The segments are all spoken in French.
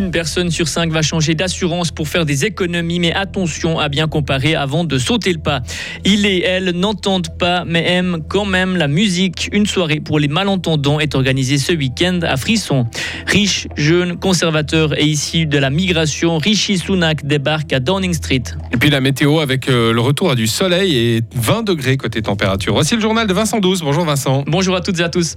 Une personne sur cinq va changer d'assurance pour faire des économies, mais attention à bien comparer avant de sauter le pas. Il et elle n'entendent pas, mais aiment quand même la musique. Une soirée pour les malentendants est organisée ce week-end à Frisson. Riche, jeune, conservateur et issu de la migration, Rishi Sunak débarque à Downing Street. Et puis la météo avec euh, le retour à du soleil et 20 degrés côté température. Voici le journal de Vincent 12. Bonjour Vincent. Bonjour à toutes et à tous.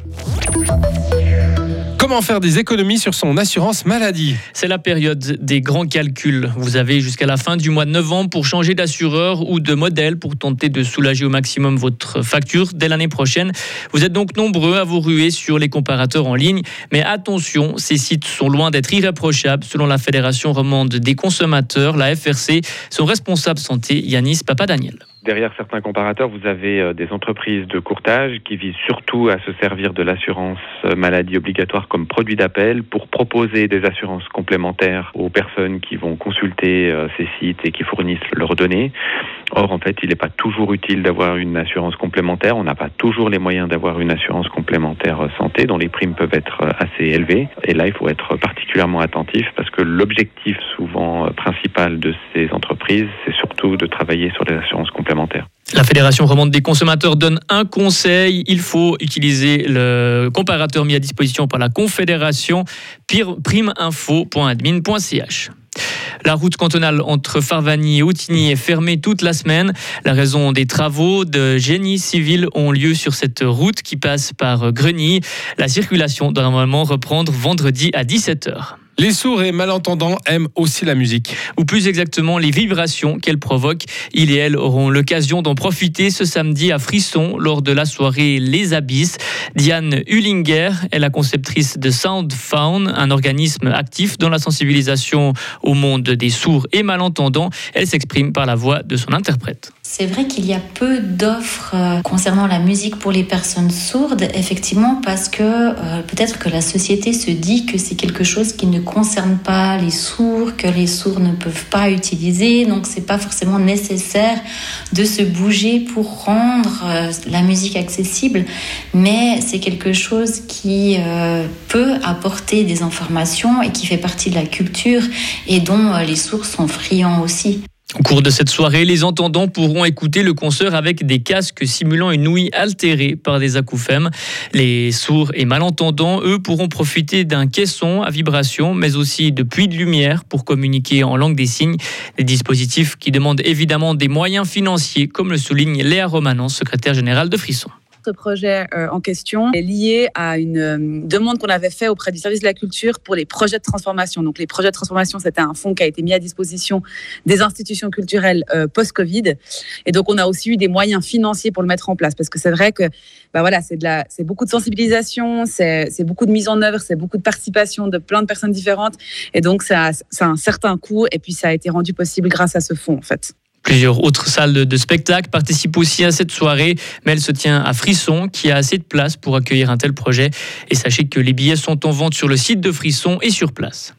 Comment faire des économies sur son assurance maladie C'est la période des grands calculs. Vous avez jusqu'à la fin du mois de novembre pour changer d'assureur ou de modèle pour tenter de soulager au maximum votre facture dès l'année prochaine. Vous êtes donc nombreux à vous ruer sur les comparateurs en ligne. Mais attention, ces sites sont loin d'être irréprochables. Selon la Fédération romande des consommateurs, la FRC, son responsable santé, Yanis Papadaniel. Derrière certains comparateurs, vous avez euh, des entreprises de courtage qui visent surtout à se servir de l'assurance euh, maladie obligatoire comme produit d'appel pour proposer des assurances complémentaires aux personnes qui vont consulter euh, ces sites et qui fournissent leurs données. Or, en fait, il n'est pas toujours utile d'avoir une assurance complémentaire. On n'a pas toujours les moyens d'avoir une assurance complémentaire santé dont les primes peuvent être assez élevées. Et là, il faut être particulièrement attentif parce que l'objectif souvent principal de ces entreprises, c'est de travailler sur les assurances complémentaires. La Fédération romande des consommateurs donne un conseil. Il faut utiliser le comparateur mis à disposition par la Confédération primeinfo.admin.ch. La route cantonale entre Farvani et Outigny est fermée toute la semaine. La raison des travaux de génie civil ont lieu sur cette route qui passe par Greny. La circulation doit normalement reprendre vendredi à 17h. Les sourds et malentendants aiment aussi la musique. Ou plus exactement les vibrations qu'elle provoque. Il et elle auront l'occasion d'en profiter ce samedi à Frisson lors de la soirée Les Abysses. Diane Hullinger est la conceptrice de Sound Found, un organisme actif dans la sensibilisation au monde des sourds et malentendants. Elle s'exprime par la voix de son interprète. C'est vrai qu'il y a peu d'offres euh, concernant la musique pour les personnes sourdes, effectivement, parce que euh, peut-être que la société se dit que c'est quelque chose qui ne concerne pas les sourds, que les sourds ne peuvent pas utiliser, donc c'est pas forcément nécessaire de se bouger pour rendre euh, la musique accessible, mais c'est quelque chose qui peut apporter des informations et qui fait partie de la culture et dont les sourds sont friands aussi. Au cours de cette soirée, les entendants pourront écouter le concert avec des casques simulant une ouïe altérée par des acouphènes. Les sourds et malentendants, eux, pourront profiter d'un caisson à vibration, mais aussi de puits de lumière pour communiquer en langue des signes. Des dispositifs qui demandent évidemment des moyens financiers, comme le souligne Léa Romanon, secrétaire générale de Frisson projet euh, en question est lié à une euh, demande qu'on avait fait auprès du service de la culture pour les projets de transformation. Donc les projets de transformation, c'était un fonds qui a été mis à disposition des institutions culturelles euh, post-Covid. Et donc on a aussi eu des moyens financiers pour le mettre en place parce que c'est vrai que bah voilà, c'est de la, c'est beaucoup de sensibilisation, c'est, beaucoup de mise en œuvre, c'est beaucoup de participation de plein de personnes différentes. Et donc ça, ça a un certain coût et puis ça a été rendu possible grâce à ce fonds en fait. Plusieurs autres salles de spectacle participent aussi à cette soirée, mais elle se tient à Frisson, qui a assez de place pour accueillir un tel projet. Et sachez que les billets sont en vente sur le site de Frisson et sur place.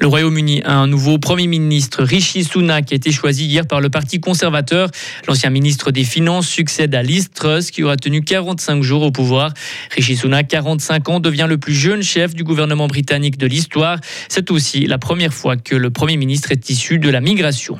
Le Royaume-Uni a un nouveau Premier ministre, Rishi Sunak, qui a été choisi hier par le Parti conservateur. L'ancien ministre des Finances succède à Liz Truss, qui aura tenu 45 jours au pouvoir. Rishi Sunak, 45 ans, devient le plus jeune chef du gouvernement britannique de l'histoire. C'est aussi la première fois que le Premier ministre est issu de la migration.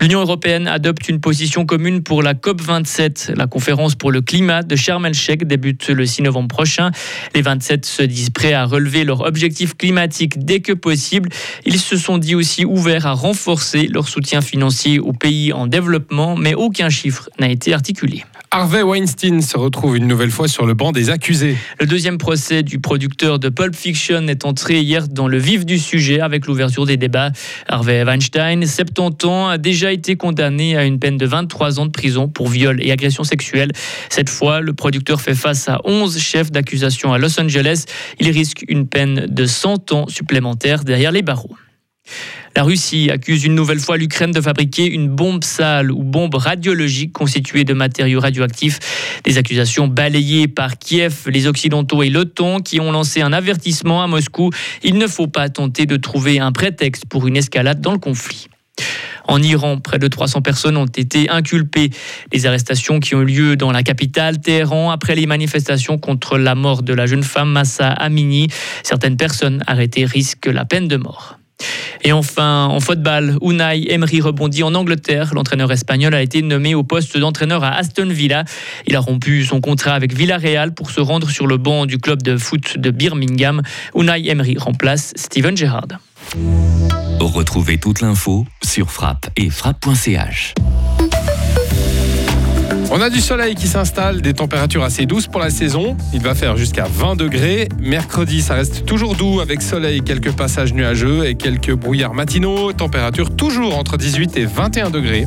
L'Union européenne adopte une position commune pour la COP27. La conférence pour le climat de Sharm el-Sheikh débute le 6 novembre prochain. Les 27 se disent prêts à relever leurs objectifs climatiques dès que possible. Ils se sont dit aussi ouverts à renforcer leur soutien financier aux pays en développement, mais aucun chiffre n'a été articulé. Harvey Weinstein se retrouve une nouvelle fois sur le banc des accusés. Le deuxième procès du producteur de Pulp Fiction est entré hier dans le vif du sujet avec l'ouverture des débats. Harvey Weinstein, 70 ans, a déjà été condamné à une peine de 23 ans de prison pour viol et agression sexuelle. Cette fois, le producteur fait face à 11 chefs d'accusation à Los Angeles. Il risque une peine de 100 ans supplémentaires derrière les barreaux. La Russie accuse une nouvelle fois l'Ukraine de fabriquer une bombe sale ou bombe radiologique constituée de matériaux radioactifs. Des accusations balayées par Kiev, les Occidentaux et l'OTAN qui ont lancé un avertissement à Moscou. Il ne faut pas tenter de trouver un prétexte pour une escalade dans le conflit. En Iran, près de 300 personnes ont été inculpées. Les arrestations qui ont eu lieu dans la capitale, Téhéran, après les manifestations contre la mort de la jeune femme Massa Amini. Certaines personnes arrêtées risquent la peine de mort. Et enfin, en football, Unai Emery rebondit en Angleterre. L'entraîneur espagnol a été nommé au poste d'entraîneur à Aston Villa. Il a rompu son contrat avec Villarreal pour se rendre sur le banc du club de foot de Birmingham. Unai Emery remplace Steven Gerrard. Retrouvez toute l'info sur frappe et frappe.ch. On a du soleil qui s'installe, des températures assez douces pour la saison. Il va faire jusqu'à 20 degrés. Mercredi, ça reste toujours doux avec soleil, quelques passages nuageux et quelques brouillards matinaux. Température toujours entre 18 et 21 degrés.